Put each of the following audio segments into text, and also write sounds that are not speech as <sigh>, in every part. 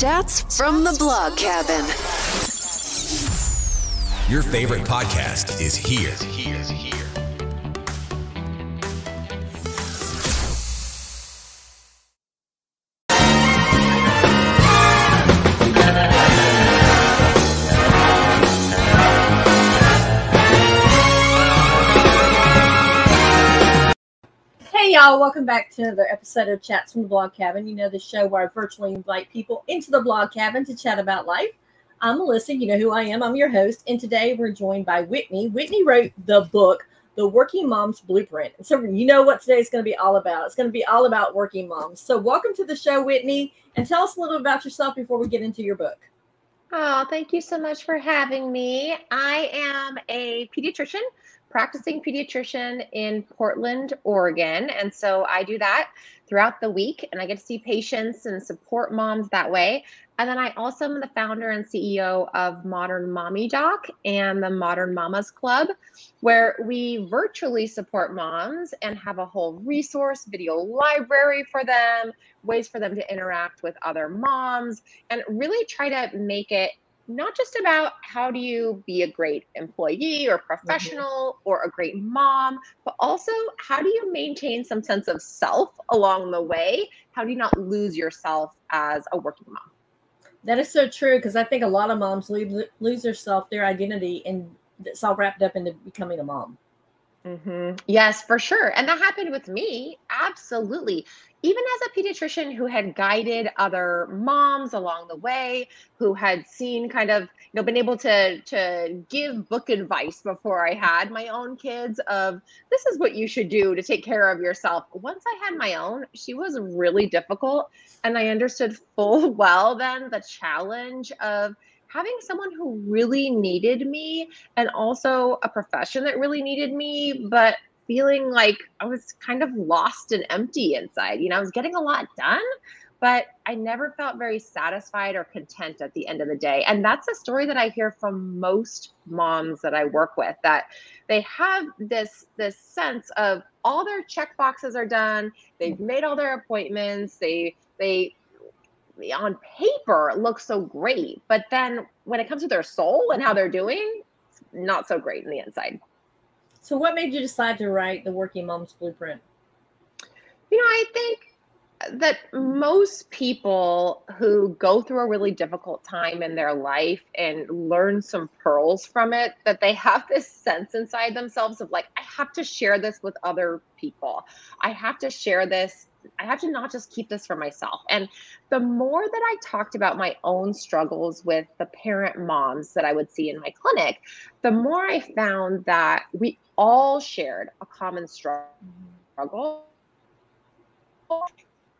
Chats from the blog cabin. Your favorite podcast is here. Y'all, welcome back to another episode of Chats from the Blog Cabin. You know, the show where I virtually invite people into the blog cabin to chat about life. I'm Melissa, you know who I am. I'm your host, and today we're joined by Whitney. Whitney wrote the book, The Working Mom's Blueprint. So you know what today is going to be all about. It's going to be all about working moms. So welcome to the show, Whitney, and tell us a little about yourself before we get into your book. Oh, thank you so much for having me. I am a pediatrician practicing pediatrician in Portland, Oregon. And so I do that throughout the week and I get to see patients and support moms that way. And then I also am the founder and CEO of Modern Mommy Doc and the Modern Mamas Club, where we virtually support moms and have a whole resource video library for them, ways for them to interact with other moms, and really try to make it not just about how do you be a great employee or professional mm-hmm. or a great mom, but also how do you maintain some sense of self along the way? How do you not lose yourself as a working mom? That is so true because I think a lot of moms lose, lose their self, their identity, and it's all wrapped up into becoming a mom. Mm-hmm. Yes, for sure. And that happened with me. Absolutely. Even as a pediatrician who had guided other moms along the way, who had seen kind of, you know, been able to to give book advice before I had my own kids of this is what you should do to take care of yourself. Once I had my own, she was really difficult. And I understood full <laughs> well then the challenge of having someone who really needed me and also a profession that really needed me, but feeling like I was kind of lost and empty inside. You know, I was getting a lot done, but I never felt very satisfied or content at the end of the day. And that's a story that I hear from most moms that I work with that they have this this sense of all their check boxes are done, they've mm. made all their appointments, they they on paper looks so great, but then when it comes to their soul and how they're doing, it's not so great in the inside. So, what made you decide to write the Working Mom's Blueprint? You know, I think that most people who go through a really difficult time in their life and learn some pearls from it that they have this sense inside themselves of like i have to share this with other people i have to share this I have to not just keep this for myself. And the more that I talked about my own struggles with the parent moms that I would see in my clinic, the more I found that we all shared a common struggle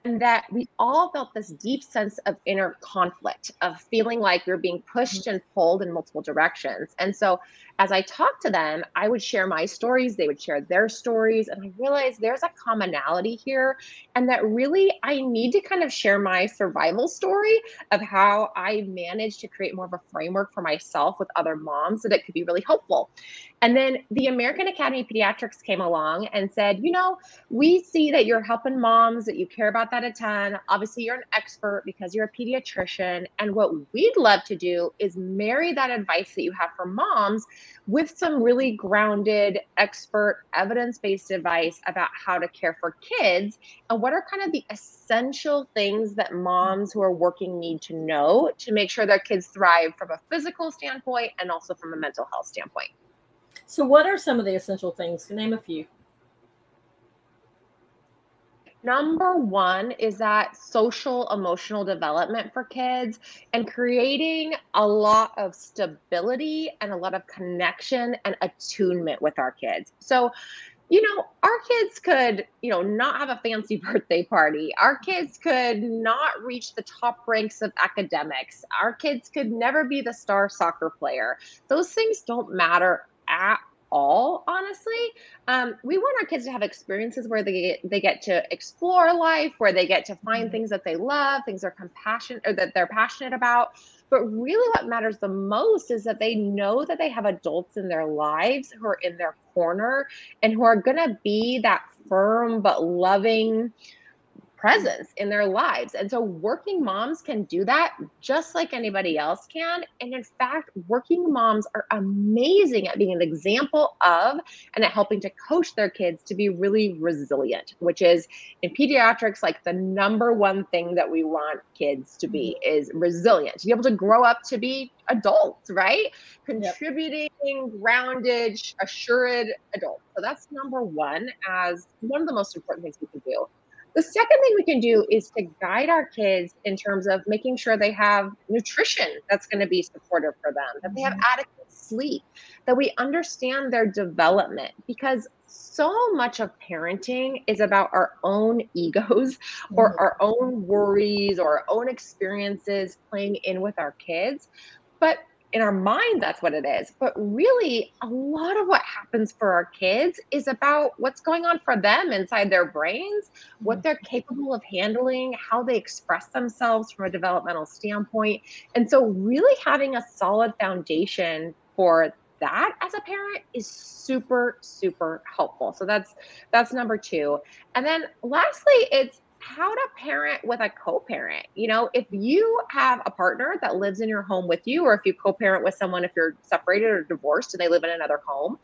and that we all felt this deep sense of inner conflict of feeling like are being pushed and pulled in multiple directions. And so as I talked to them, I would share my stories, they would share their stories, and I realized there's a commonality here, and that really I need to kind of share my survival story of how I managed to create more of a framework for myself with other moms that it could be really helpful. And then the American Academy of Pediatrics came along and said, you know, we see that you're helping moms, that you care about that a ton. Obviously, you're an expert because you're a pediatrician. And what we'd love to do is marry that advice that you have for moms with some really grounded, expert, evidence based advice about how to care for kids and what are kind of the essential things that moms who are working need to know to make sure their kids thrive from a physical standpoint and also from a mental health standpoint. So, what are some of the essential things? Name a few. Number one is that social emotional development for kids and creating a lot of stability and a lot of connection and attunement with our kids. So, you know, our kids could, you know, not have a fancy <laughs> birthday party. Our kids could not reach the top ranks of academics. Our kids could never be the star soccer player. Those things don't matter at all honestly um, we want our kids to have experiences where they get, they get to explore life where they get to find mm-hmm. things that they love things they're compassionate or that they're passionate about but really what matters the most is that they know that they have adults in their lives who are in their corner and who are going to be that firm but loving presence in their lives. And so working moms can do that just like anybody else can. And in fact, working moms are amazing at being an example of and at helping to coach their kids to be really resilient, which is in pediatrics like the number one thing that we want kids to be mm-hmm. is resilient, to be able to grow up to be adults, right? Contributing, yep. grounded, assured adults. So that's number one as one of the most important things we can do. The second thing we can do is to guide our kids in terms of making sure they have nutrition that's going to be supportive for them, that they have mm-hmm. adequate sleep, that we understand their development because so much of parenting is about our own <laughs> egos or mm-hmm. our own worries or our own experiences playing in with our kids. But in our mind, that's what it is. But really, a lot of what happens for our kids is about what's going on for them inside their brains, what mm-hmm. they're capable of handling, how they express themselves from a developmental standpoint. And so, really having a solid foundation for that as a parent is super super helpful so that's that's number two and then lastly it's how to parent with a co-parent. You know, if you have a partner that lives in your home with you, or if you co-parent with someone, if you're separated or divorced and they live in another home,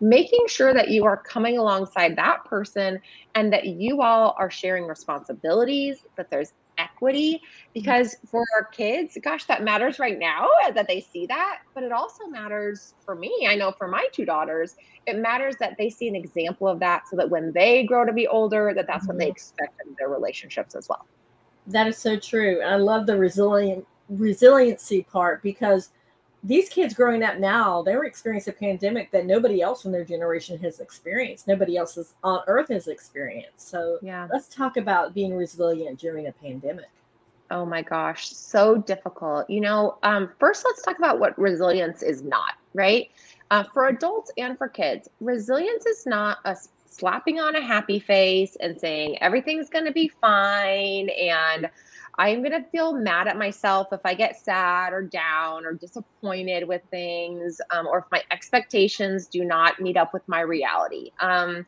making sure that you are coming alongside that person and that you all are sharing responsibilities, that there's equity because for our kids gosh that matters right now that they see that but it also matters for me i know for my two daughters it matters that they see an example of that so that when they grow to be older that that's what they mm-hmm. expect in their relationships as well that is so true i love the resilient resiliency part because these kids growing up now, they were experiencing a pandemic that nobody else in their generation has experienced. Nobody else is on earth has experienced. So yeah, let's talk about being resilient during a pandemic. Oh my gosh, so difficult. You know, um, first let's talk about what resilience is not, right? Uh, for adults and for kids, resilience is not a slapping on a happy face and saying everything's going to be fine and I'm going to feel mad at myself if I get sad or down or disappointed with things, um, or if my expectations do not meet up with my reality. Um,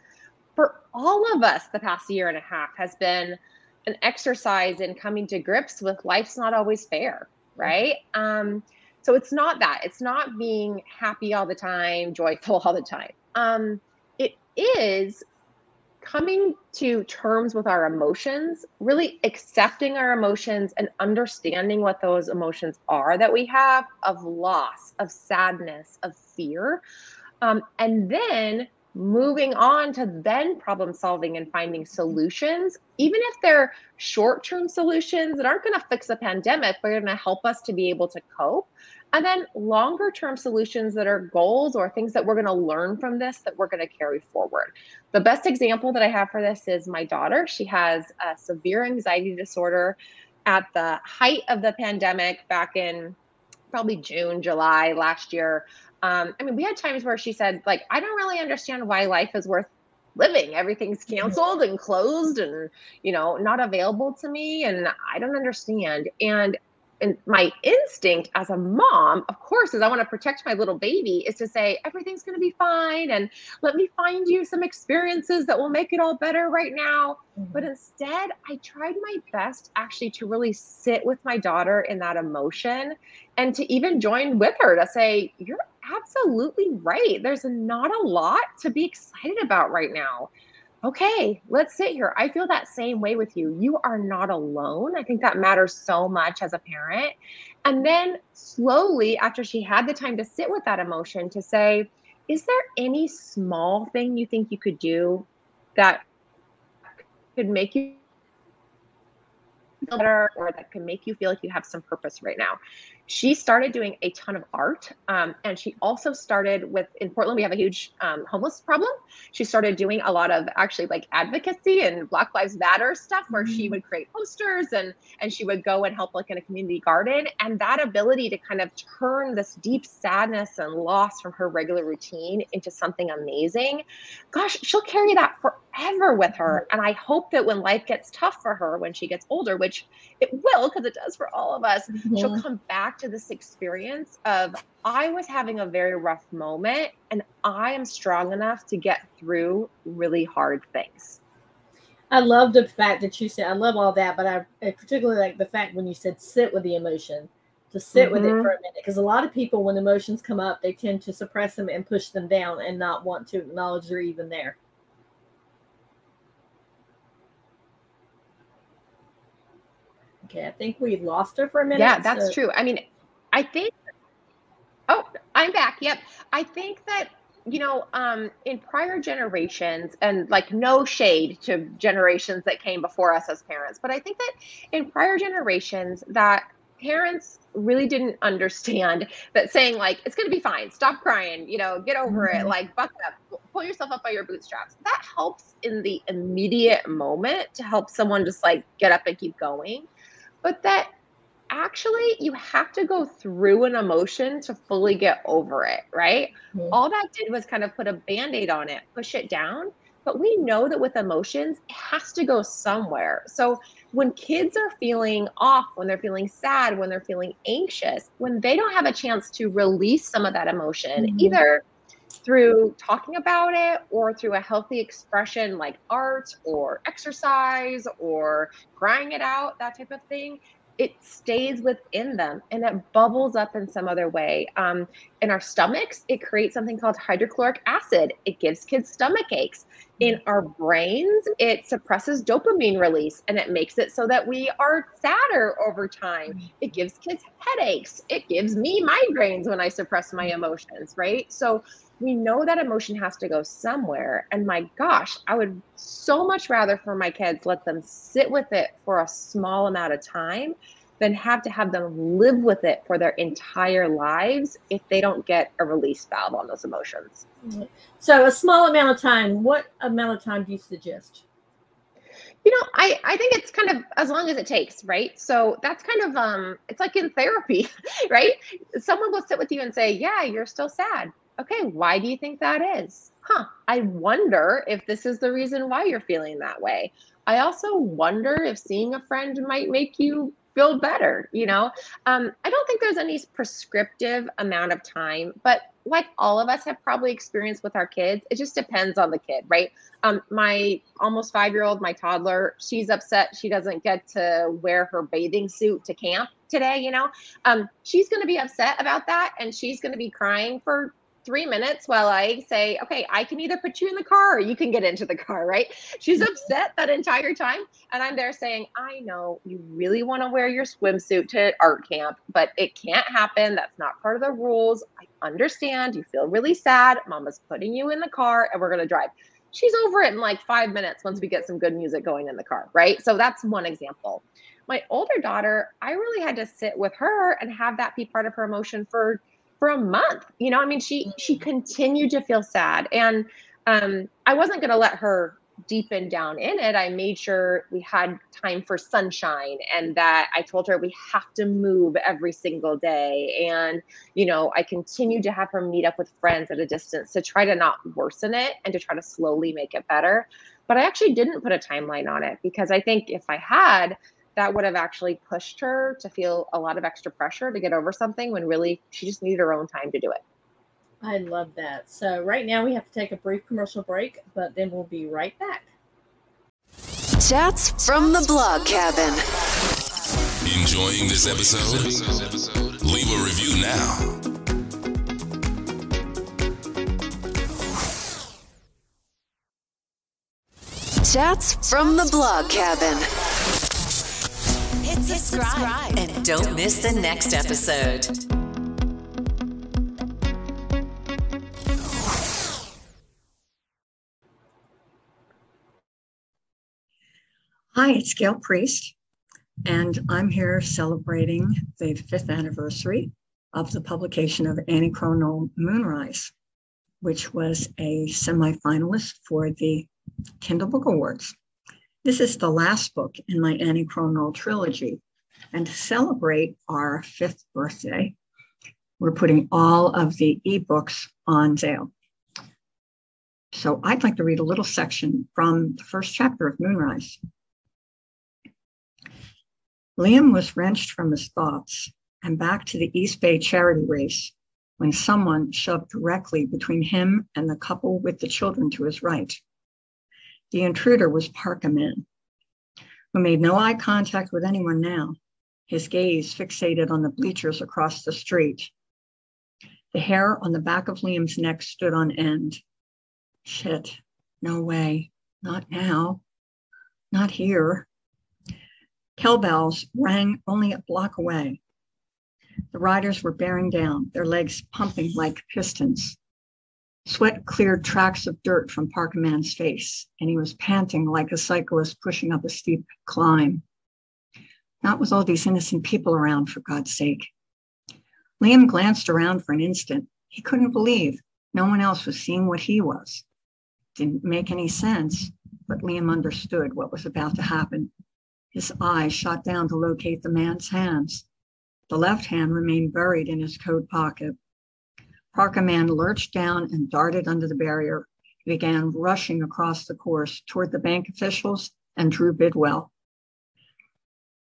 for all of us, the past year and a half has been an exercise in coming to grips with life's not always fair, right? Um, so it's not that. It's not being happy all the time, joyful <laughs> all the time. Um, it is coming to terms with our emotions, really accepting our emotions and understanding what those emotions are that we have of loss, of sadness, of fear. Um, and then moving on to then problem solving and finding solutions, even if they're short term solutions that aren't going to fix a pandemic, but are going to help us to be able to cope. And then longer term solutions that are goals or things that we're going to learn from this that we're going to carry forward. The best example that I have for this is my daughter. She has a severe anxiety disorder at the height of the pandemic back in probably June, July last year. Um, I mean, we had times where she said, like, I don't really understand why life is worth living. Everything's canceled and closed and, you know, not available to me. And I don't understand. And and my instinct as a mom, of course, is I want to protect my little baby, is to say, everything's going to be fine. And let me find you some experiences that will make it all better right now. Mm-hmm. But instead, I tried my best actually to really sit with my daughter in that emotion and to even join with her to say, you're absolutely right. There's not a lot to be excited about right now okay, let's sit here. I feel that same way with you. You are not alone. I think that matters so much as a parent. And then slowly, after she had the time to sit with that emotion, to say, is there any small thing you think you could do that could make you better or that can make you feel like you have some purpose right now? She started doing a ton of art um, and she also started with in portland we have a huge um, homeless problem she started doing a lot of actually like advocacy and black lives matter stuff where mm-hmm. she would create posters and and she would go and help like in a community garden and that ability to kind of turn this deep sadness and loss from her regular routine into something amazing gosh she'll carry that forever with her and i hope that when life gets tough for her when she gets older which it will because it does for all of us mm-hmm. she'll come back to this experience of I was having a very rough moment and I am strong enough to get through really hard things. I love the fact that you said, I love all that, but I, I particularly like the fact when you said sit with the emotion, to sit mm-hmm. with it mm-hmm. for a minute. Because a lot of people, when emotions come up, they tend to suppress them and push them down and not want to acknowledge they're even there. Okay, I think we lost her for a minute. Yeah, that's so. true. I mean, I think. Oh, I'm back. Yep. I think that you know, um, in prior generations, and like no shade to generations that came before us as parents, but I think that in prior generations, that parents really didn't understand that saying like it's going to be fine stop crying you know get over mm-hmm. it like buck up pull yourself up by your bootstraps that helps in the immediate moment to help someone just like get up and keep going but that actually you have to go through an emotion to fully get over it, right? Mm-hmm. All that did was kind of put a band aid on it, push it down. But we know that with emotions, it has to go somewhere. So when kids are feeling off, when they're feeling sad, when they're feeling anxious, when they don't have a chance to release some of that emotion, mm-hmm. either through talking about it or through a healthy expression like art or exercise or crying it out, that type of thing, it stays within them and it bubbles up in some other way. Um, in our stomachs, it creates something called hydrochloric acid. It gives kids stomach aches. In mm-hmm. our brains, it suppresses dopamine release and it makes it so that we are sadder over time. Mm-hmm. It gives kids headaches. It gives me migraines when I suppress my mm-hmm. emotions, right? So we know that emotion has to go somewhere. And my gosh, I would so much rather for my kids let them sit with it for a small amount of time than have to have them live with it for their entire lives if they don't get a release valve on those emotions. So, a small amount of time, what amount of time do you suggest? You know, I, I think it's kind of as long as it takes, right? So that's kind of um it's like in therapy, <laughs> right? Someone will sit with you and say, Yeah, you're still sad okay, why do you think that is? Huh, I wonder if this is the reason why you're feeling that way. I also wonder if seeing a friend might make you feel better, you know? Um, I don't think there's any prescriptive amount of time, but like all of us have probably experienced with our kids, it just depends on the kid, right? Um, my almost five year old, my toddler, she's upset she doesn't get to wear her bathing suit to camp today, you know? Um, she's going to be upset about that and she's going to be crying for three minutes while I say, okay, I can either put you in the car or you can get into the car, right? She's mm-hmm. upset that entire time. And I'm there saying, I know you really want to wear your swimsuit to art camp, but it can't happen. That's not part of the rules. I understand. You feel really sad. Mama's putting you in the car and we're going to drive. She's over it in like five minutes once we get some good music going in the car, right? So that's one example. My older daughter, I really had to sit with her and have that be part of her emotion for for a month. You know, I mean, she she mm. continued to feel sad, and um, I wasn't going to let her deepen down in it. I made sure we had time for sunshine, and that I told her we have to move every single day. And you know, I continued to have her meet up with friends at a distance to try to not worsen it and to try to slowly make it better. But I actually didn't put a timeline on it because I think if I had, that would have actually pushed her to feel a lot of extra pressure to get over something when really she just needed her own time to do it. I love that. So, right now we have to take a brief commercial break, but then we'll be right back. Chats from the blog cabin. Enjoying this episode? Leave a review now. Chats from the blog cabin subscribe, and don't miss the next episode. Hi, it's Gail Priest, and I'm here celebrating the fifth anniversary of the publication of Crow Moonrise, which was a semifinalist for the Kindle Book Awards. This is the last book in my Crow trilogy, and to celebrate our fifth birthday, we're putting all of the ebooks on sale. So I'd like to read a little section from the first chapter of Moonrise. Liam was wrenched from his thoughts and back to the East Bay charity race when someone shoved directly between him and the couple with the children to his right. The intruder was Parker Mann, who made no eye contact with anyone now, his gaze fixated on the bleachers across the street. The hair on the back of Liam's neck stood on end. Shit, no way, not now, not here. Cowbells rang only a block away. The riders were bearing down, their legs pumping like pistons. Sweat cleared tracks of dirt from Parker Mann's face, and he was panting like a cyclist pushing up a steep climb. Not with all these innocent people around, for God's sake. Liam glanced around for an instant. He couldn't believe no one else was seeing what he was. Didn't make any sense, but Liam understood what was about to happen. His eyes shot down to locate the man's hands. The left hand remained buried in his coat pocket. Parker Mann lurched down and darted under the barrier. He began rushing across the course toward the bank officials and Drew Bidwell.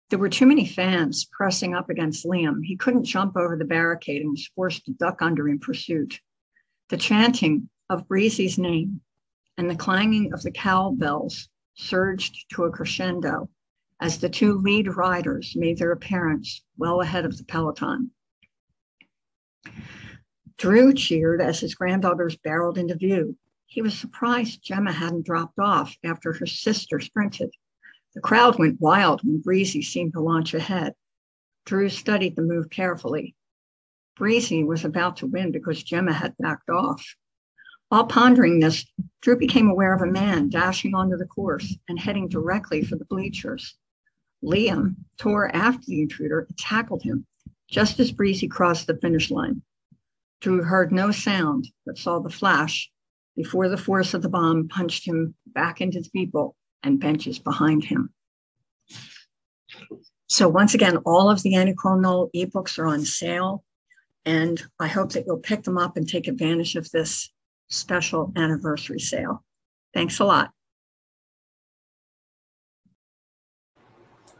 There were too many fans pressing up against Liam. He couldn't jump over the barricade and was forced to duck under in pursuit. The chanting of Breezy's name and the clanging of the cowbells surged to a crescendo as the two lead riders made their appearance well ahead of the peloton. Drew cheered as his granddaughters barreled into view. He was surprised Gemma hadn't dropped off after her sister sprinted. The crowd went wild when Breezy seemed to launch ahead. Drew studied the move carefully. Breezy was about to win because Gemma had backed off. While pondering this, Drew became aware of a man dashing onto the course and heading directly for the bleachers. Liam tore after the intruder and tackled him just as Breezy crossed the finish line. Drew heard no sound, but saw the flash before the force of the bomb punched him back into the people and benches behind him. So once again, all of the Annie Knoll ebooks are on sale, and I hope that you'll pick them up and take advantage of this special anniversary sale. Thanks a lot.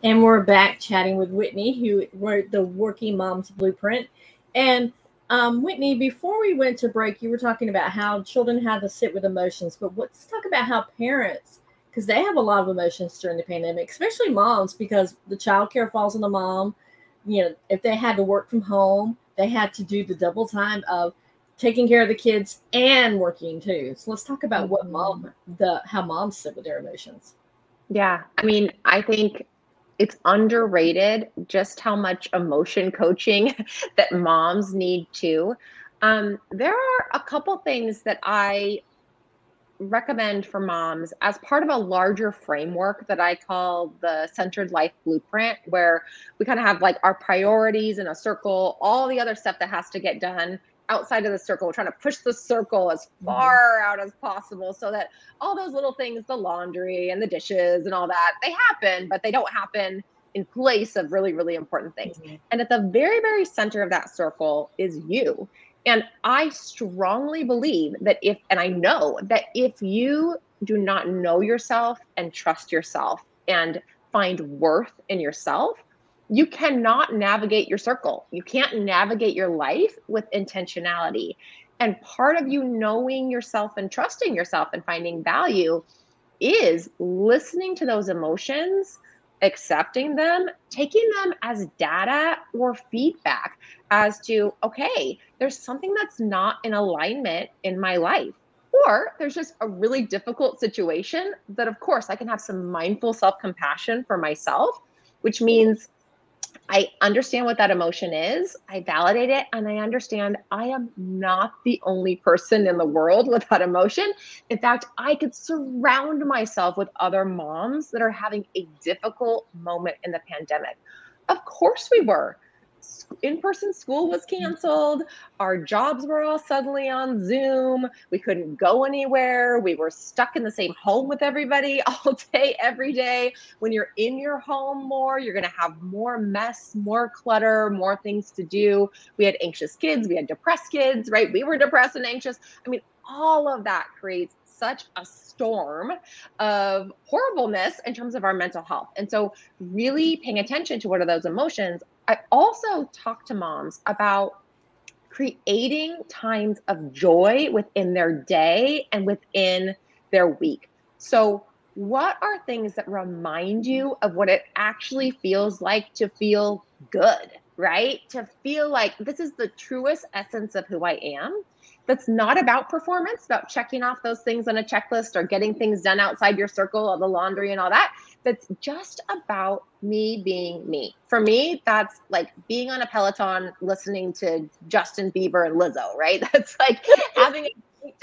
And we're back chatting with Whitney, who wrote the Working Mom's Blueprint. And um, Whitney, before we went to break, you were talking about how children have to sit with emotions, but let's talk about how parents, because they have a lot of emotions during the pandemic, especially moms, because the child care falls on the mom. You know, if they had to work from home, they had to do the double time of taking care of the kids and working too. So let's talk about what mom, mm-hmm. the how moms sit with their emotions. Yeah, I mean, I think it's underrated just how much emotion coaching <laughs> that moms need too. Um, there are a couple things that I recommend for moms as part of a larger framework that I call the centered life blueprint, where we kind of have like our priorities in a circle, all the other stuff that has to get done outside of the circle. We're trying to push the circle as mm-hmm. far out as possible so that all those little things, the laundry and the dishes and all that, they happen, but they don't happen in place of really, really important things. Mm-hmm. And at the very, very center of that circle is you. And I strongly believe that if, and I know that if you do not know yourself and trust yourself and find worth in yourself, you cannot navigate your circle. You can't navigate your life with intentionality. And part of you knowing yourself and trusting yourself and finding value is listening to those emotions, accepting them, taking them as data or feedback as to, okay, there's something that's not in alignment in my life. Or there's just a really difficult situation that, of course, I can have some mindful self compassion for myself, which means I understand what that emotion is. I validate it and I understand I am not the only person in the world with that emotion. In fact, I could surround myself with other moms that are having a difficult moment in the pandemic. Of course, we were in-person school was canceled. Our jobs were all suddenly on zoom. We couldn't go anywhere. We were stuck in the same home with everybody <laughs> all day every day. When you're in your home more you're going to have more mess more clutter more things to do. We had anxious kids. We had depressed kids right? We were depressed and anxious. I mean all of that creates such a storm of horribleness in terms of our mental health. And so, really paying attention to what are those emotions. I also talk to moms about creating times of joy within their day and within their week. So, what are things that remind you of what it actually feels like to feel good, right? To feel like this is the truest essence of who I am. That's not about performance, about checking off those things on a checklist or getting things done outside your circle of the laundry and all that. That's just about me being me. For me, that's like being on a Peloton listening to Justin Bieber and Lizzo, right? <laughs> That's like <laughs> having a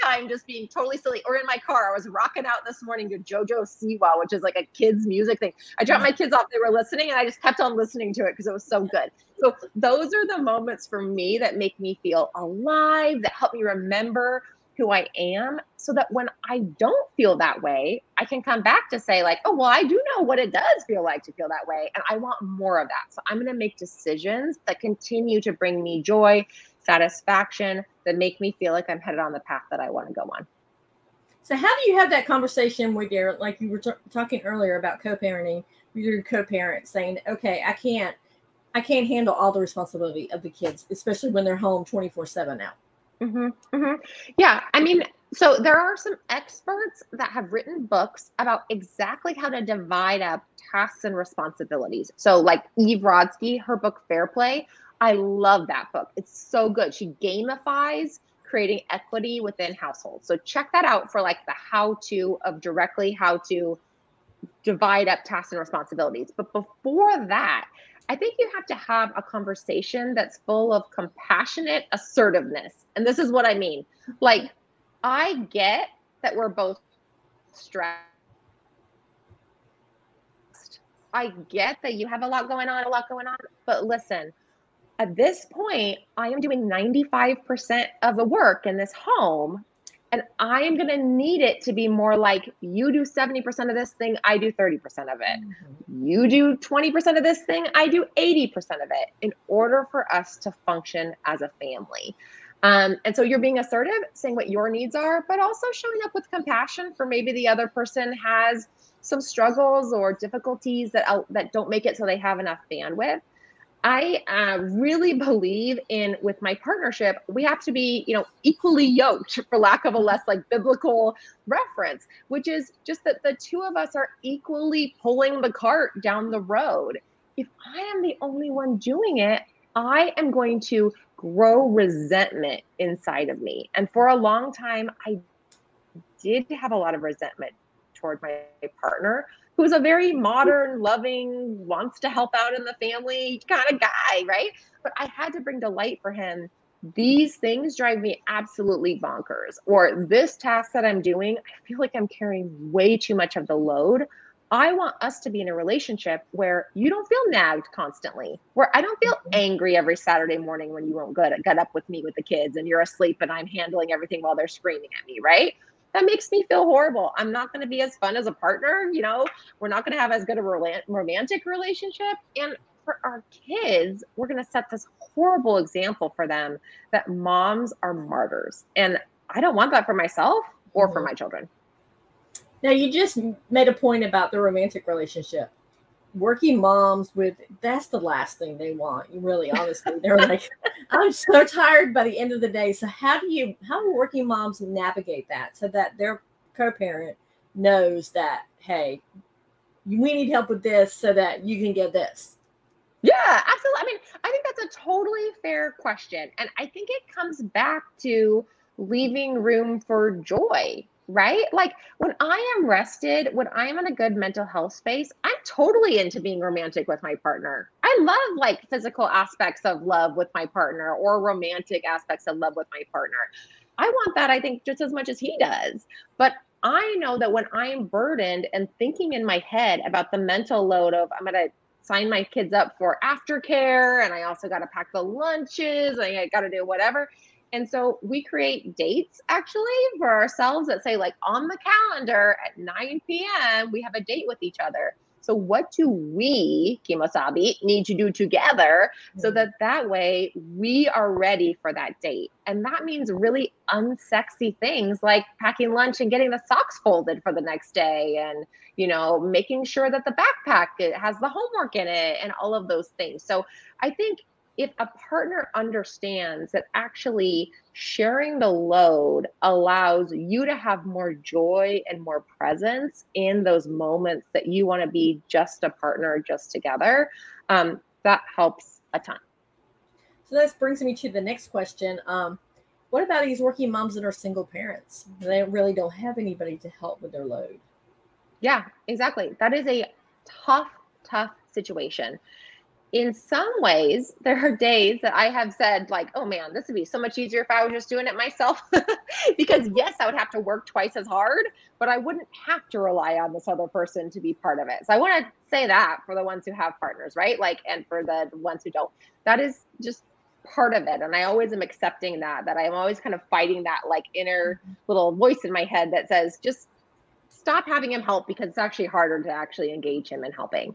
time just being totally silly. Or in my car, I was rocking out this morning to JoJo Siwa, which is like a kids' music thing. I dropped my kids off, they were listening, and I just kept on listening to it because it was so good. So those are the moments for me that make me feel alive, that help me remember who I am, so that when I don't feel that way, I can come back to say, like, oh, well, I do know what it does feel like to feel that way. And I want more of that. So I'm going to make decisions that continue to bring me joy, satisfaction that make me feel like I'm headed on the path that I want to go on. So, how do you have that conversation with your, like you were t- talking earlier about co-parenting with your co-parent, saying, "Okay, I can't, I can't handle all the responsibility of the kids, especially when they're home twenty four seven now." Mm-hmm, mm-hmm. Yeah, I mean, so there are some experts that have written books about exactly how to divide up tasks and responsibilities. So, like Eve Rodsky, her book Fair Play I love that book. It's so good. She gamifies creating equity within households. So check that out for like the how to of directly how to divide up tasks and responsibilities. But before that, I think you have to have a conversation that's full of compassionate assertiveness. And this is what I mean. Like, I get that we're both stressed. I get that you have a lot going on, a lot going on. But listen, at this point, I am doing 95% of the work in this home. And I am going to need it to be more like you do 70% of this thing, I do 30% of it. Mm-hmm. You do 20% of this thing, I do 80% of it in order for us to function as a family. Um, and so you're being assertive, saying what your needs are, but also showing up with compassion for maybe the other person has some struggles or difficulties that, that don't make it so they have enough bandwidth. I uh, really believe in with my partnership, we have to be, you know, equally yoked, for lack of a less like biblical reference, which is just that the two of us are equally pulling the cart down the road. If I am the only one doing it, I am going to grow resentment inside of me. And for a long time, I did have a lot of resentment toward my partner who's a very modern, loving, wants to help out in the family kind of guy, right? But I had to bring to light for him these things drive me absolutely bonkers. Or this task that I'm doing, I feel like I'm carrying way too much of the load. I want us to be in a relationship where you don't feel nagged constantly, where I don't feel mm-hmm. angry every Saturday morning when you won't get, get up with me with the kids and you're asleep and I'm handling everything while they're screaming at me, right? That makes me feel horrible. I'm not going to be as fun as a partner. You know, we're not going to have as good a romantic relationship. And for our kids, we're going to set this horrible example for them that moms are martyrs. And I don't want that for myself or for mm-hmm. my children. Now, you just made a point about the romantic relationship working moms with that's the last thing they want really honestly. They're like <laughs> i'm so tired by the end of the day. So how do you how do working moms navigate that so that their co-parent knows that hey we need help with this so that you can get this yeah absolutely i mean i think that's a totally fair question and i think it comes back to leaving room for joy right? Like when I am rested, when I am in a good mental health space, I'm totally into being romantic with my partner. I love like physical aspects of love with my partner or romantic aspects of love with my partner. I want that, I think, just as much as he does. But I know that when I'm burdened and thinking in my head about the mental load of, I'm going to sign my kids up for aftercare and I also got to pack the lunches and I got to do whatever and so we create dates actually for ourselves that say, like, on the calendar at 9 p.m., we have a date with each other. So, what do we, Kimosabi, need to do together so mm-hmm. that that way we are ready for that date? And that means really unsexy things like packing lunch and getting the socks folded for the next day and, you know, making sure that the backpack has the homework in it and all of those things. So, I think if a partner understands that actually sharing the load allows you to have more joy and more presence in those moments that you want to be just a partner, just together, um, that helps a ton. So that brings me to the next question. Um, what about these working moms that are single parents? They really don't have anybody to help with their load. Yeah, exactly. That is a tough, tough situation in some ways, there are days that I have said, like, oh man, this would be so much easier if I was just doing it myself. <laughs> because yes, I would have to work twice as hard, but I wouldn't have to rely on this other person to be part of it. So I want to say that for the ones who have partners, right? Like, and for the ones who don't, that is just part of it. And I always am accepting that, that I'm always kind of fighting that like inner mm-hmm. little voice in my head that says, just stop having him help because it's actually harder to actually engage him in helping.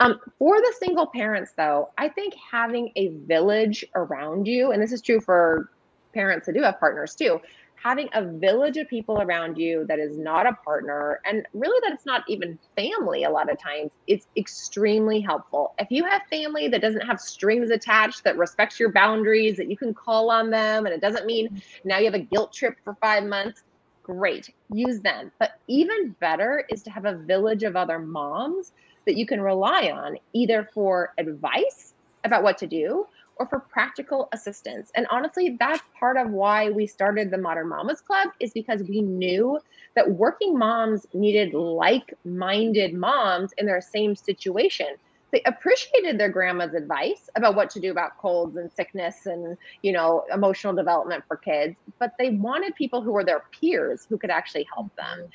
Um, for the single parents, though, I think having a village around you, and this is true for parents that do have partners too, having a village of people around you that is not a partner and really that it's not even family a lot of times it's extremely helpful. If you have family that doesn't have strings attached that respects your boundaries that you can call on them and it doesn't mean now you have a guilt trip for five months great use them. But even better is to have a village of other moms that you can rely on either for advice about what to do or for practical assistance. And honestly, that's part of why we started the Modern Mamas Club is because we knew that working moms needed like-minded moms in their same situation. They appreciated their grandma's advice about what to do about colds and sickness and, you know, emotional development for kids, but they wanted people who were their peers who could actually help them.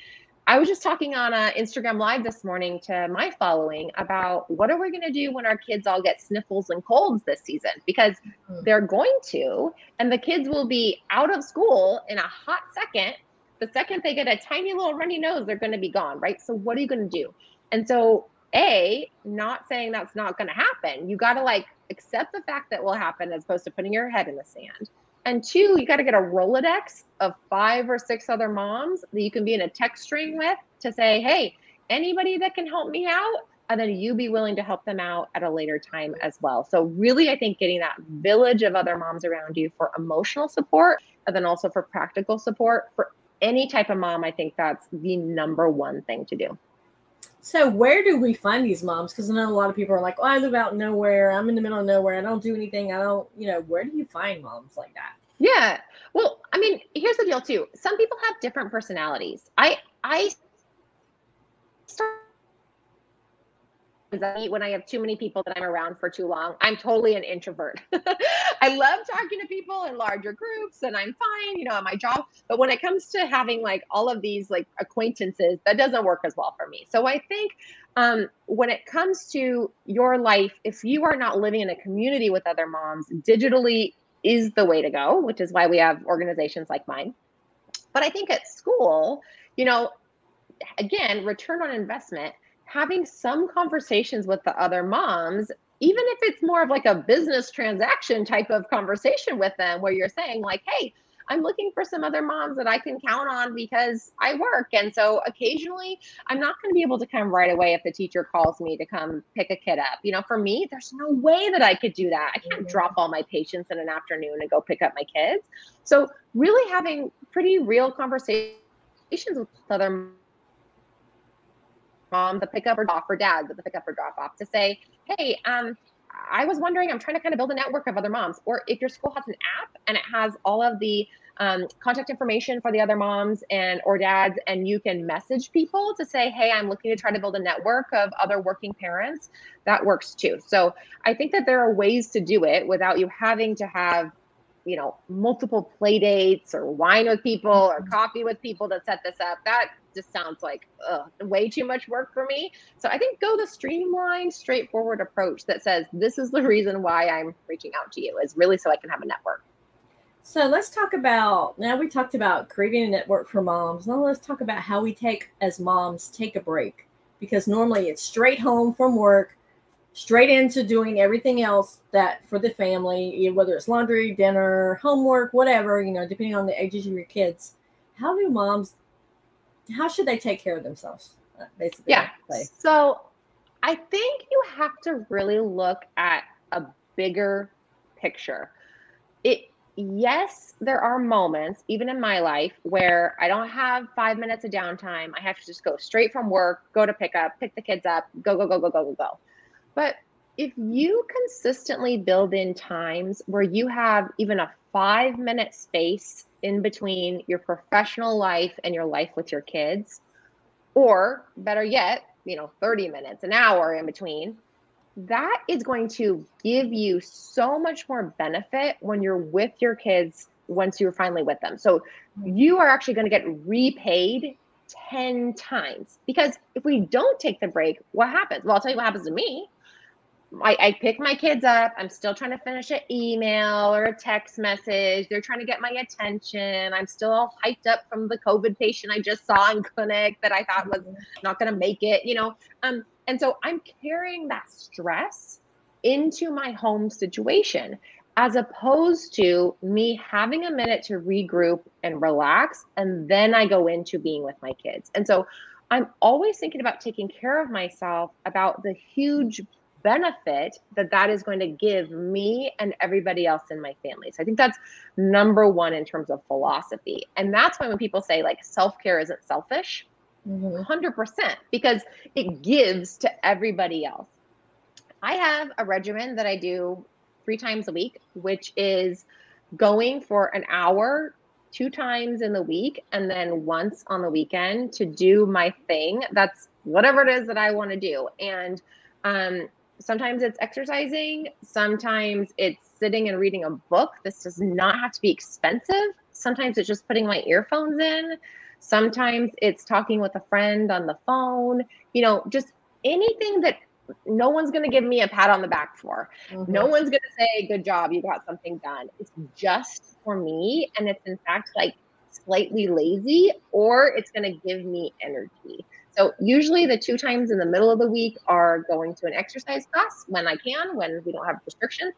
I was just talking on a Instagram live this morning to my following about what are we going to do when our kids all get sniffles and colds this season because mm-hmm. they're going to and the kids will be out of school in a hot second. The second they get a tiny little runny nose, they're going to be gone, right? So what are you going to do? And so a not saying that's not going to happen. You got to like accept the fact that will happen as opposed to putting your head in the sand. And two, you got to get a Rolodex of five or six other moms that you can be in a text string with to say, hey, anybody that can help me out, and then you be willing to help them out at a later time as well. So, really, I think getting that village of other moms around you for emotional support and then also for practical support for any type of mom, I think that's the number one thing to do. So, where do we find these moms? Because I know a lot of people are like, "Oh, I live out nowhere. I'm in the middle of nowhere. I don't do anything. I don't, you know." Where do you find moms like that? Yeah. Well, I mean, here's the deal too. Some people have different personalities. I I start when I have too many people that I'm around for too long. I'm totally an introvert. <laughs> I love talking to people in larger groups and I'm fine, you know, at my job. But when it comes to having like all of these like acquaintances, that doesn't work as well for me. So I think um, when it comes to your life, if you are not living in a community with other moms, digitally is the way to go, which is why we have organizations like mine. But I think at school, you know, again, return on investment, having some conversations with the other moms, even if it's more of like a business transaction type of conversation with them, where you're saying, like, hey, I'm looking for some other moms that I can count on because I work. And so occasionally I'm not going to be able to come right away if the teacher calls me to come pick a kid up. You know, for me, there's no way that I could do that. I can't mm-hmm. drop all my patients in an afternoon and go pick up my kids. So really having pretty real conversations with other mom, the pickup or drop, or dad, the pickup or drop off to say, hey, um, I was wondering, I'm trying to kind of build a network of other moms. Or if your school has an app and it has all of the um, contact information for the other moms and or dads, and you can message people to say, "Hey, I'm looking to try to build a network of other working parents." That works too. So I think that there are ways to do it without you having to have you know multiple play dates or wine with people or mm-hmm. coffee with people to set this up that just sounds like ugh, way too much work for me. So i think go the streamlined straightforward approach that says this is the reason why i'm reaching out to you is really so i can have a network. So let's talk about now we talked about creating a network for moms now let's talk about how we take as moms take a break. Because normally it's straight home from work straight into doing everything else that for the family, whether it's laundry, dinner, homework, whatever, you know, depending on the ages of your kids. How do moms, how should they take care of themselves? Uh, basically, yeah. So I think you have to really look at a bigger picture. It yes, there are moments, even in my life, where I don't have five minutes of downtime. I have to just go straight from work, go to pick up, pick the kids up, go, go, go, go, go, go, go. But if you consistently build in times where you have even a five minute space in between your professional life and your life with your kids, or better yet, you know, 30 minutes, an hour in between, that is going to give you so much more benefit when you're with your kids once you're finally with them. So you are actually going to get repaid 10 times because if we don't take the break, what happens? Well, I'll tell you what happens to me. I, I pick my kids up. I'm still trying to finish an email or a text message. They're trying to get my attention. I'm still all hyped up from the COVID patient I just saw in clinic that I thought was not going to make it, you know. Um, and so I'm carrying that stress into my home situation as opposed to me having a minute to regroup and relax. And then I go into being with my kids. And so I'm always thinking about taking care of myself, about the huge benefit that that is going to give me and everybody else in my family. So I think that's number one in terms of philosophy. And that's why when people say like self care isn't selfish, mm-hmm. 100%, because it gives to everybody else. I have a regimen that I do three times a week, which is going for an hour two times in the week and then once on the weekend to do my thing. That's whatever it is that I want to do. And um, sometimes it's exercising, sometimes it's sitting and reading a book. This does not have to be expensive. Sometimes it's just putting my earphones in. Sometimes it's talking with a friend on the phone, you know, just anything that no one's going to give me a pat on the back for. Mm-hmm. No one's going to say, good job, you got something done. It's just for me. And it's in fact like slightly lazy or it's going to give me energy. So usually the two times in the middle of the week are going to an exercise class when I can, when we don't have restrictions.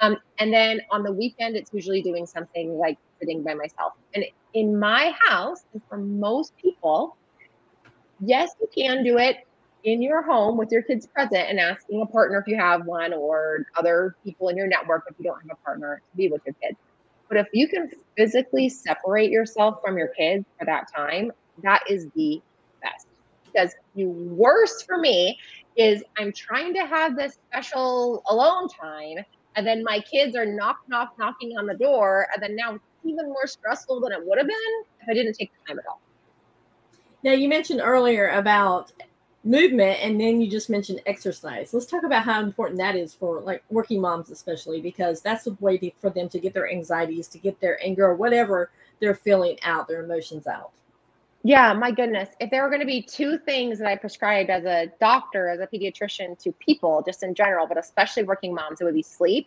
Um, and then on the weekend, it's usually doing something like sitting by myself. And in my house, and for most people, yes, you can do it in your home with your kids present and asking a partner if you have one or other people in your network if you don't have a partner to be with your kids. But if you can physically separate yourself from your kids for that time, that is the because the worst for me is I'm trying to have this special alone time, and then my kids are knock, knock, knocking on the door, and then now it's even more stressful than it would have been if I didn't take the time at all. Now, you mentioned earlier about movement and then you just mentioned exercise let's talk about how important that is for like working moms especially because that's the way to, for them to get their anxieties to get their anger or whatever they're feeling out their emotions out yeah, my goodness. If there were going to be two things that I prescribed as a doctor, as a pediatrician to people, just in general, but especially working moms, it would be sleep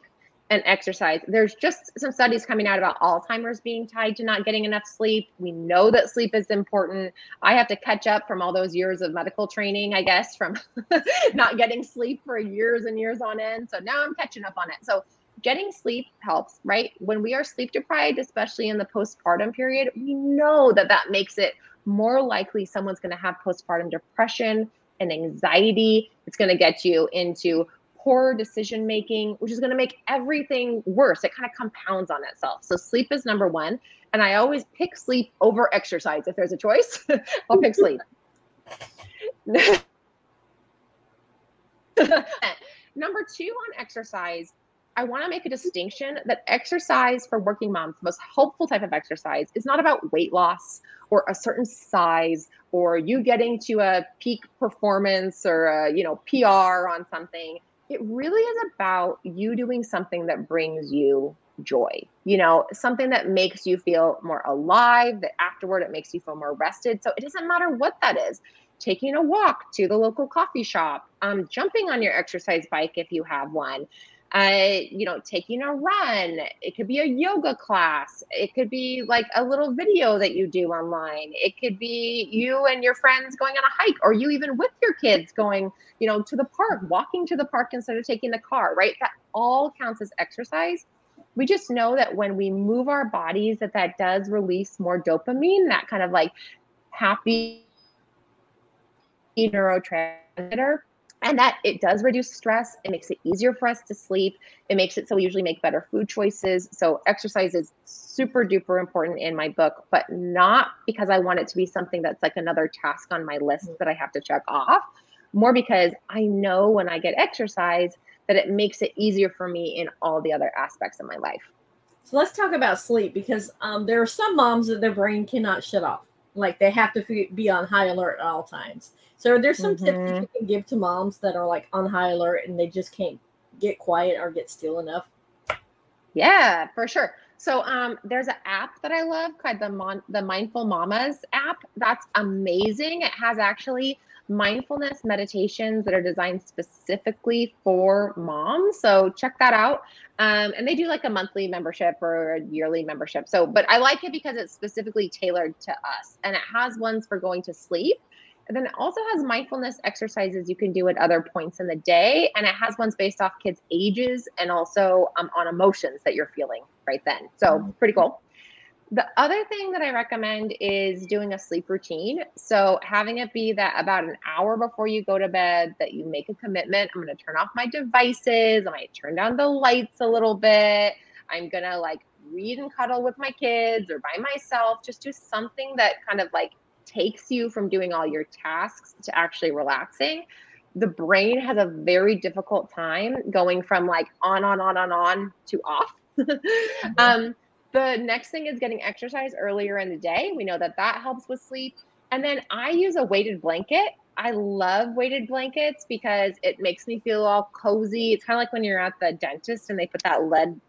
and exercise. There's just some studies coming out about Alzheimer's being tied to not getting enough sleep. We know that sleep is important. I have to catch up from all those years of medical training, I guess, from <laughs> not getting sleep for years and years on end. So now I'm catching up on it. So getting sleep helps, right? When we are sleep deprived, especially in the postpartum period, we know that that makes it more likely someone's going to have postpartum depression and anxiety. It's going to get you into poor decision making, which is going to make everything worse. It kind of compounds on itself. So, sleep is number one. And I always pick sleep over exercise. If there's a choice, <laughs> I'll pick sleep. <laughs> number two on exercise I want to make a distinction that exercise for working moms, the most helpful type of exercise, is not about weight loss or a certain size or you getting to a peak performance or a, you know PR on something. It really is about you doing something that brings you joy. You know, something that makes you feel more alive, that afterward it makes you feel more rested. So it doesn't matter what that is. Taking a walk to the local coffee shop, um, jumping on your exercise bike if you have one, uh, you know, taking a run. It could be a yoga class. It could be like a little video that you do online. It could be you and your friends going on a hike, or you even with your kids going, you know, to the park, walking to the park instead of taking the car, right? That all counts as exercise. We just know that when we move our bodies, that that does release more dopamine, that kind of like happy neurotransmitter and that it does reduce stress. It makes it easier for us to sleep. It makes it so we usually make better food choices. So, exercise is super duper important in my book, but not because I want it to be something that's like another task on my list that I have to check off, more because I know when I get exercise that it makes it easier for me in all the other aspects of my life. So, let's talk about sleep because um, there are some moms that their brain cannot shut off. Like they have to be on high alert at all times. So there's some mm-hmm. tips that mm-hmm. you can give to moms that are like on high alert and they just can't get quiet or get still enough? Yeah, for sure. So um, there's an app that I love called the Mon- the Mindful Mamas app. That's amazing. It has actually mindfulness meditations that are designed specifically for moms. So check that out. Um, and they do like a monthly membership or a yearly membership. So, but I like it because it's specifically tailored to us, and it has ones for going to sleep and then it also has mindfulness exercises you can do at other points in the day. And it has ones based off kids' ages and also um, on emotions that you're feeling right then. So, mm-hmm. pretty cool. The other thing that I recommend is doing a sleep routine. So, having it be that about an hour before you go to bed, that you make a commitment. I'm going to turn off my devices. I might turn down the lights a little bit. I'm going to like read and cuddle with my kids or by myself. Just do something that kind of like takes you from doing all your tasks to actually relaxing, the brain has a very difficult time going from like on, on, on, on, on to off. <laughs> mm-hmm. um, the next thing is getting exercise earlier in the day. We know that that helps with sleep. And then I use a weighted blanket. I love weighted blankets because it makes me feel all cozy. It's kind of like when you're at the dentist and they put that lead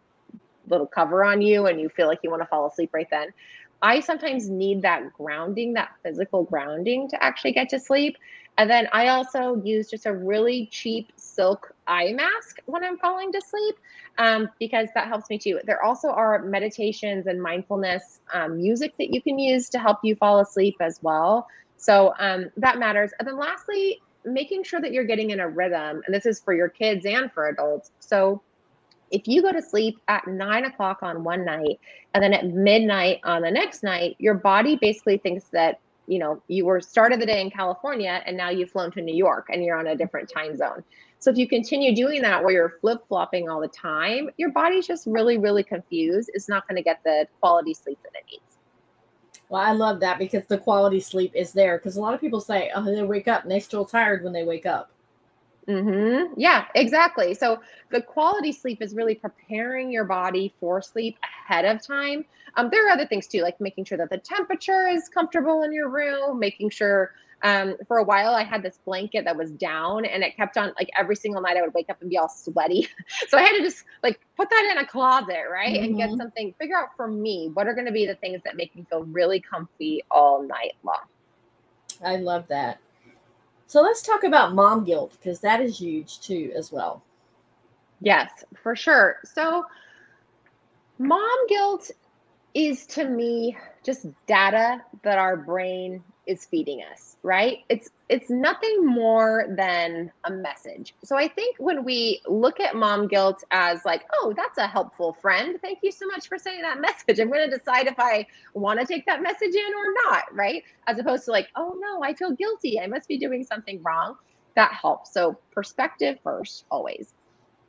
little cover on you and you feel like you want to fall asleep right then. I sometimes need that grounding, that physical grounding to actually get to sleep. And then I also use just a really cheap silk eye mask when I'm falling to sleep um, because that helps me too. There also are meditations and mindfulness um, music that you can use to help you fall asleep as well. So um, that matters. And then lastly, making sure that you're getting in a rhythm. And this is for your kids and for adults. So if you go to sleep at nine o'clock on one night and then at midnight on the next night, your body basically thinks that you know you were started the day in California and now you've flown to New York and you're on a different time zone. So if you continue doing that where you're flip flopping all the time, your body's just really, really confused. It's not going to get the quality sleep that it needs. Well, I love that because the quality sleep is there. Because a lot of people say, oh, they wake up and they still tired when they wake up. Mm-hmm. Yeah, exactly. So the quality sleep is really preparing your body for sleep ahead of time. Um, there are other things too, like making sure that the temperature is comfortable in your room, making sure. Um, for a while, I had this blanket that was down, and it kept on like every single night. I would wake up and be all sweaty, <laughs> so I had to just like put that in a closet, right, mm-hmm. and get mm-hmm. something. Figure out for me what are going to be the things that make me feel really comfy all night long. I love that. So let's talk about mom guilt because that is huge too, as well. Yes, for sure. So, mom guilt is to me just data that our brain is feeding us, right? It's it's nothing more than a message. So I think when we look at mom guilt as like, oh, that's a helpful friend. Thank you so much for sending that <laughs> message. I'm going to decide if I want to take that message in or not, right? As opposed to like, oh no, I feel guilty. I must be doing something wrong. That helps. So perspective first, always.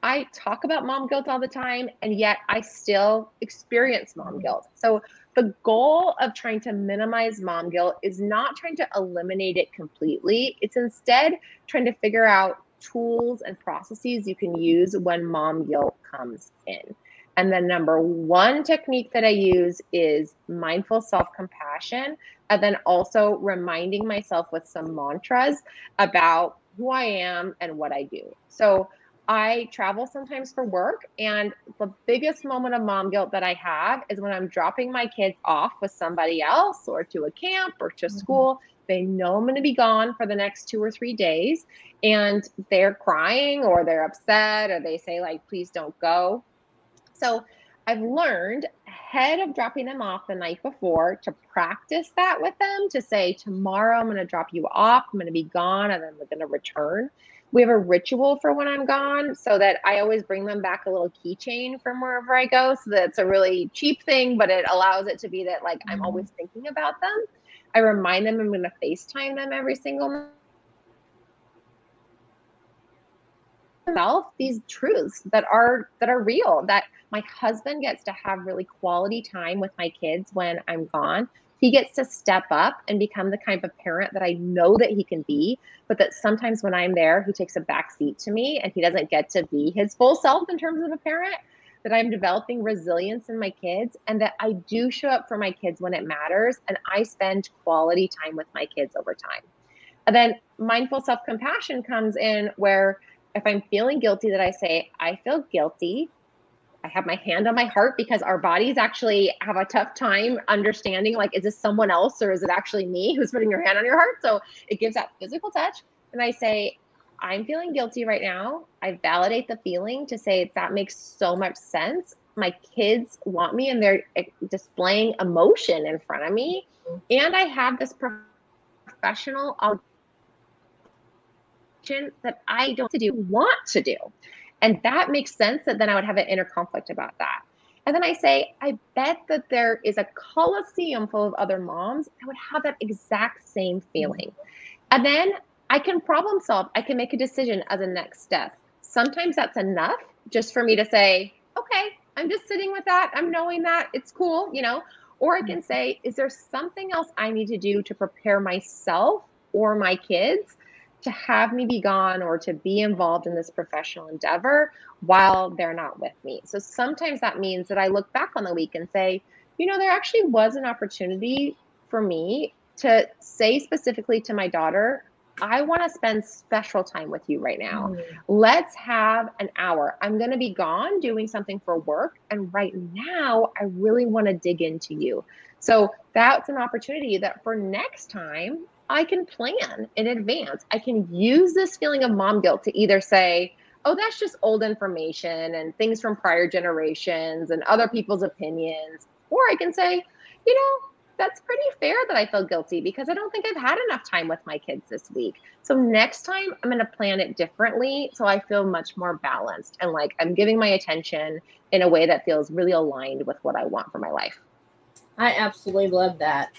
I talk about mom guilt all the time, and yet I still experience mom guilt. So the goal of trying to minimize mom guilt is not trying to eliminate it completely. It's instead trying to figure out tools and processes you can use when mom guilt comes in. And the number one technique that I use is mindful self compassion. And then also reminding myself with some mantras about who I am and what I do. So I travel sometimes for work, and the biggest moment of mom guilt that I have is when I'm dropping my kids off with somebody else or to a camp or to mm-hmm. school. They know I'm going to be gone for the next two or three days, and they're crying or they're upset or they say, like, please don't go. So I've learned ahead of dropping them off the night before to practice that with them to say, tomorrow I'm going to drop you off, I'm going to be gone, and then we're going to return we have a ritual for when I'm gone so that I always bring them back a little keychain from wherever I go. So that's a really cheap thing, but it allows it to be that like I'm mm-hmm. always thinking about them. I remind them I'm going to FaceTime them every single myself these truths that are that are real that my husband gets to have really quality time with my kids when I'm gone. He gets to step up and become the kind of parent that I know that he can be, but that sometimes when I'm there, he takes a back seat to me and he doesn't get to be his full self in terms of a parent. That I'm developing resilience in my kids and that I do show up for my kids when it matters and I spend quality time with my kids over time. And then mindful self compassion comes in where if I'm feeling guilty, that I say, I feel guilty. I have my hand on my heart because our bodies actually have a tough time understanding like, is this someone else or is it actually me who's putting your hand on your heart? So it gives that physical touch. And I say, I'm feeling guilty right now. I validate the feeling to say that makes so much sense. My kids want me and they're eh, displaying emotion in front of me. And I have this professional that I don't want to do. And that makes sense that then I would have an inner conflict about that. And then I say, I bet that there is a coliseum full of other moms that would have that exact same feeling. And then I can problem solve. I can make a decision as a next step. Sometimes that's enough just for me to say, okay, I'm just sitting with that. I'm knowing that it's cool, you know. Or I can say, is there something else I need to do to prepare myself or my kids to have me be gone or to be involved in this professional endeavor while they're not with me. So sometimes that means that I look back on the week and say, you know, there actually was an opportunity for me to say specifically to my daughter, I want to spend special time with you right now. Mm. Let's have an hour. I'm going to be gone doing something for work. And right now, I really want to dig into you. So that's an opportunity that for next time, I can plan in advance. I can use this feeling of mom guilt to either say, oh, that's just old information and things from prior generations and other people's opinions. Or I can say, you know, that's pretty fair that I feel guilty because I don't think I've had enough time with my kids this week. So next time I'm going to plan it differently so I feel much more balanced and like I'm giving my attention in a way that feels really aligned with what I want for my life. I absolutely love that.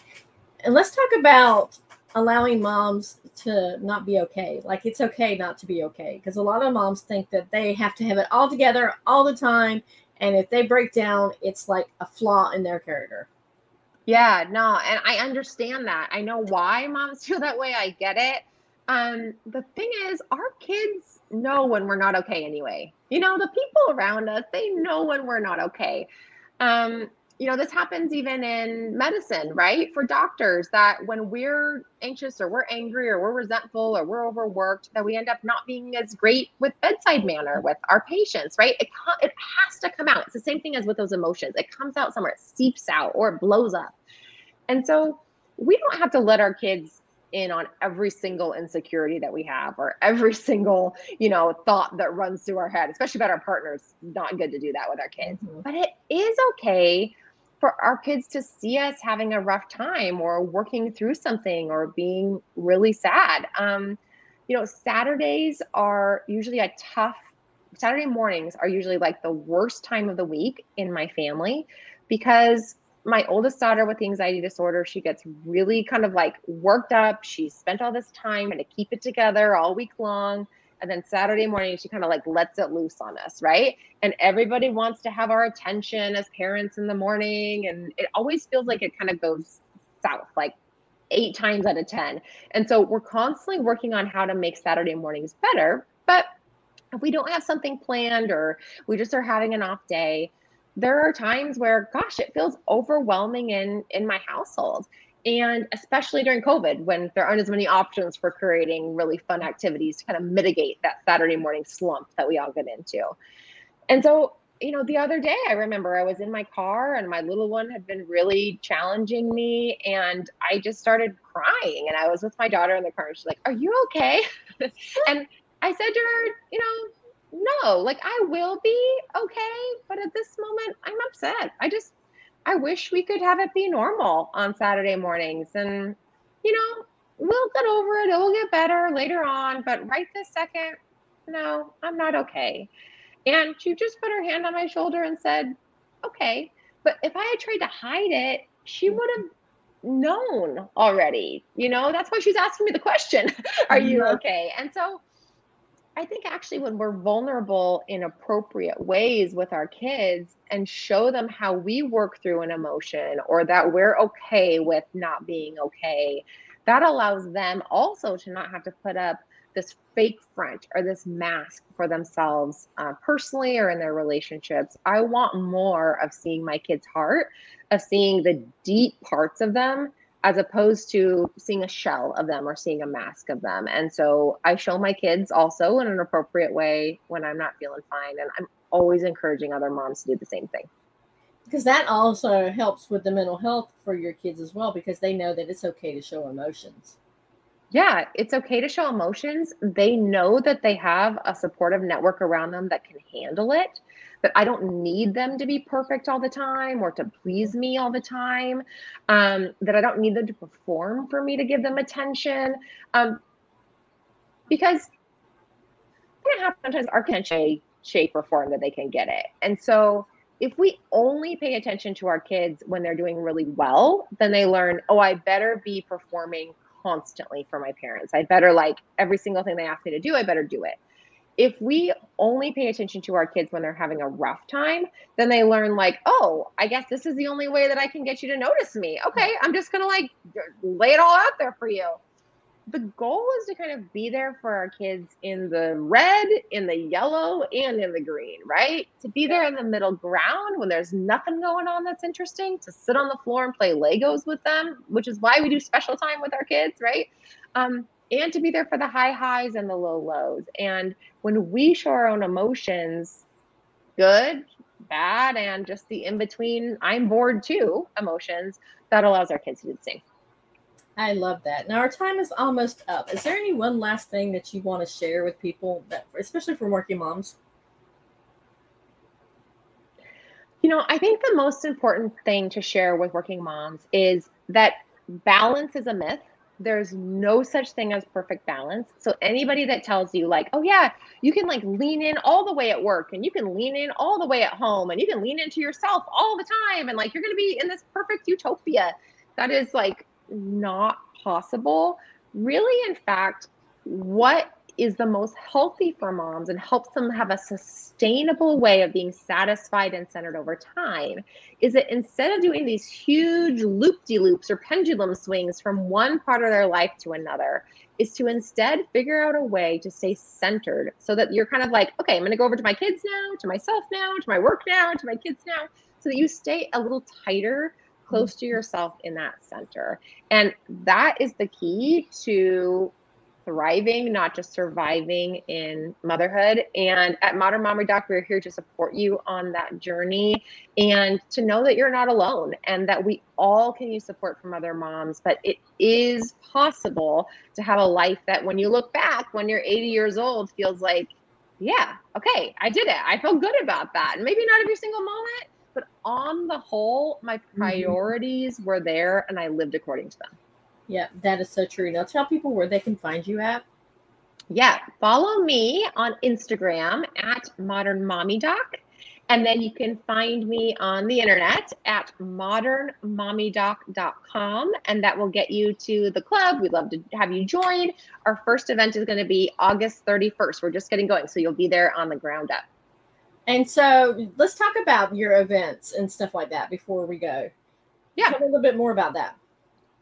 And let's talk about allowing moms to not be okay. Like it's okay not to be okay because a lot of moms think that they have to have it all together all the time. And if they break down, it's like a flaw in their character. Yeah, no, and I understand that. I know why moms <laughs> feel that way. I get it. Um, the thing is, our kids know when we're not okay anyway. You know, the people around us, they know when we're not okay. Um, you know, this happens even in medicine, right? For doctors, that when we're anxious or we're angry or we're resentful or we're overworked, that we end up not being as great with bedside manner with our patients, right? It, it has to come out. It's the same thing as with those emotions. It comes out somewhere, it seeps out or it blows up. And so we don't have to let our kids in on every single insecurity that we have or every <laughs> single you know thought that runs through our head especially about our partners not good to do that with our kids mm-hmm. but it is okay for our kids to see us having a rough time or working through something or being really sad. Um, you know, Saturdays are usually a tough, Saturday mornings are usually like the worst time of the week in my family because my oldest daughter with the anxiety disorder, she gets really kind of like worked up. She spent all this time and to keep it together all week long and then Saturday morning she kind of like lets it loose on us, right? And everybody wants to have our attention as parents in the morning, and it always feels like it kind of goes south, like eight times out of ten. And so we're constantly working on how to make Saturday mornings better, but if we don't have something planned or we just are having an off day, there are times where gosh it feels overwhelming in in my household and especially during COVID, when there aren't as many options for creating really fun activities to kind of mitigate that Saturday morning slump that we all get into. And so, you know, the other day I remember I was in my car and my little one had been really challenging me, and I just started crying. And I was with my daughter in the car, and she's like, Are you okay? <laughs> and I said to her, You know, no, like I will be okay, but at this moment, I'm upset. I just I wish we could have it be normal on Saturday mornings. And, you know, we'll get over it. It will get better later on. But right this second, no, I'm not okay. And she just put her hand on my shoulder and said, okay. But if I had tried to hide it, she would have known already. You know, that's why she's asking me the question <laughs> Are you okay? And so I think actually when we're vulnerable in appropriate ways with our kids and show them how we work through an emotion or that we're okay with not being okay, that allows them also to not have to put up this fake front or this mask for themselves uh, personally or in their relationships. I want more of seeing my kids' heart, of seeing the deep parts of them as opposed to seeing a shell of them or seeing a mask of them. And so I show my kids also in an appropriate way when I'm not feeling fine. And I'm always encouraging other moms to do the same thing. Because that also helps with the mental health for your kids as well, because they know that it's okay to show emotions. Yeah, it's okay to show emotions. They know that they have a supportive network around them that can handle it that I don't need them to be perfect all the time or to please me all the time, um, that I don't need them to perform for me to give them attention. Um, because it happens sometimes our attention shape or form that they can get it. And so if we only pay attention to our kids when they're doing really well, then they learn, oh, I better be performing constantly for my parents. I better like every single thing they ask me to do, I better do it if we only pay attention to our kids when they're having a rough time, then they learn like, oh, I guess this is the only way that I can get you to notice me. Okay, I'm just gonna like lay it all out there for you. The goal is to kind of be there for our kids in the red, in the yellow, and in the green, right? To be there in the middle ground when there's nothing going on that's interesting, to sit on the floor and play Legos with them, which is why we do special time with our kids, right? Um, and to be there for the high highs and the low lows. And when we show our own emotions, good, bad, and just the in between, I'm bored too emotions, that allows our kids to do the same. I love that. Now our time is almost up. Is there any one last thing that you want to share with people that especially for working moms? You know, I think the most important thing to share with working moms is that balance is a myth there's no such thing as perfect balance. So anybody that tells you like, "Oh yeah, you can like lean in all the way at work and you can lean in all the way at home and you can lean into yourself all the time and like you're going to be in this perfect utopia." That is like not possible. Really in fact, what is the most healthy for moms and helps them have a sustainable way of being satisfied and centered over time is that instead of doing these huge loop de loops or pendulum swings from one part of their life to another, is to instead figure out a way to stay centered so that you're kind of like, okay, I'm going to go over to my kids now, to myself now, to my work now, to my kids now, so that you stay a little tighter close to yourself in that center. And that is the key to thriving, not just surviving in motherhood. And at Modern Mommy Doc, we're here to support you on that journey and to know that you're not alone and that we all can use support from other moms. But it is possible to have a life that when you look back, when you're 80 years old, feels like, yeah, okay, I did it. I feel good about that. And maybe not every single moment, on the whole, my mm-hmm. priorities mm-hmm. were there and I lived according to them. Yeah, that is so true. Now tell people where they can find you at. Yeah, follow me on Instagram at Modern Mommy Doc. And then you can find me on the internet at modernmommydoc.com, and that will get you to the club. We'd love to have you join. Our first event is going to be August 31st. We're just getting going, so you'll be there on the ground up. And so let's talk about your events and stuff like that before we go. Yeah. Tell me a little bit more about that.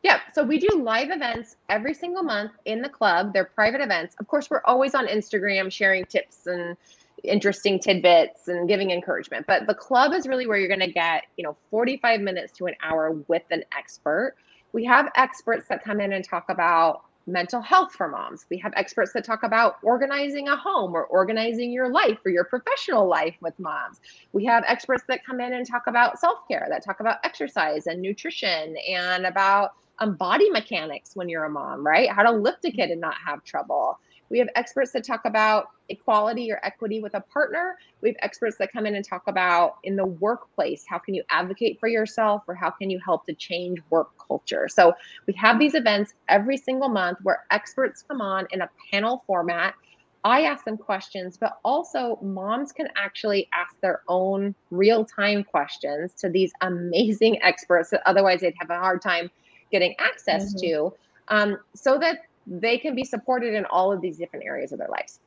Yeah, so we do live events every single month in the club. They're private events. Of course, we're always on Instagram sharing tips and interesting tidbits and giving encouragement. But the club is really where you're going to get, you know, 45 minutes to an hour with an expert. We have experts that come in and talk about mental health for moms. We have experts that talk about organizing a home or organizing your life or your professional life with moms. We have experts that come in and talk about self care, that talk about exercise and nutrition and about um, body mechanics when you're a mom, right? How to lift a kid and not have trouble. We have experts that talk about equality or equity with a partner. We have experts that come in and talk about in the workplace how can you advocate for yourself or how can you help to change work culture. So we have these events every single month where experts come on in a panel format. I ask them questions, but also moms can actually ask their own real time questions to these amazing experts that otherwise they'd have a hard time getting access mm-hmm. to um, so that they can be supported in all of these different areas of their lives.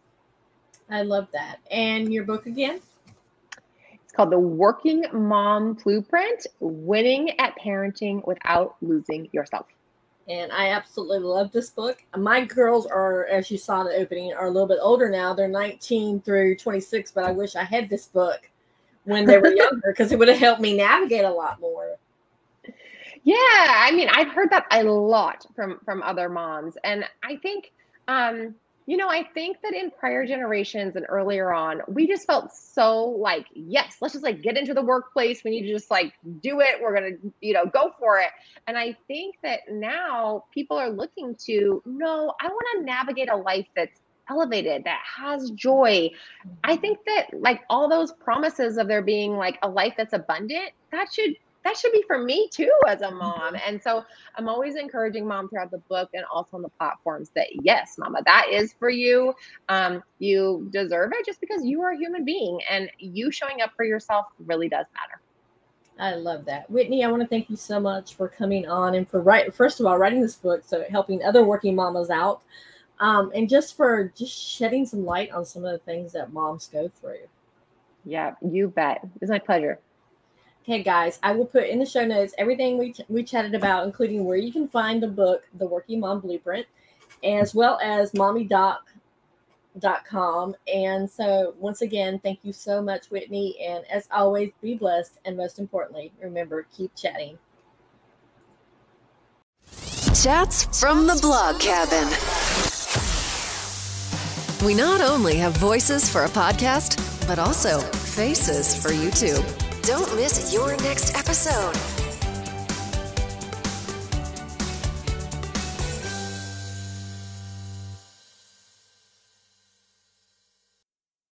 I love that. And your book again? It's called The Working Mom Blueprint Winning at Parenting Without Losing Yourself. And I absolutely love this book. My girls are, as you saw in the opening, are a little bit older now. They're 19 through 26, but I wish I had this book when they were <laughs> younger because it would have helped me navigate a lot more. Yeah, I mean, I've heard that a lot from from other moms, and I think, um, you know, I think that in prior generations and earlier on, we just felt so like, yes, let's just like get into the workplace. We need to just like do it. We're gonna, you know, go for it. And I think that now people are looking to, no, I want to navigate a life that's elevated, that has joy. I think that like all those promises of there being like a life that's abundant, that should that should be for me too as a mom. And so I'm always encouraging mom throughout the book and also on the platforms that yes, mama, that is for you. Um, you deserve it just because you are a human being and you showing up for yourself really does matter. I love that. Whitney, I want to thank you so much for coming on and for right first of all writing this book, so helping other working mamas out. Um, and just for just shedding some light on some of the things that moms go through. Yeah, you bet. It's my pleasure. Okay, guys, I will put in the show notes everything we, we chatted about, including where you can find the book, The Working Mom Blueprint, as well as mommydoc.com. And so, once again, thank you so much, Whitney. And as always, be blessed. And most importantly, remember, keep chatting. Chats from the blog cabin. We not only have voices for a podcast, but also faces for YouTube. Don't miss your next episode.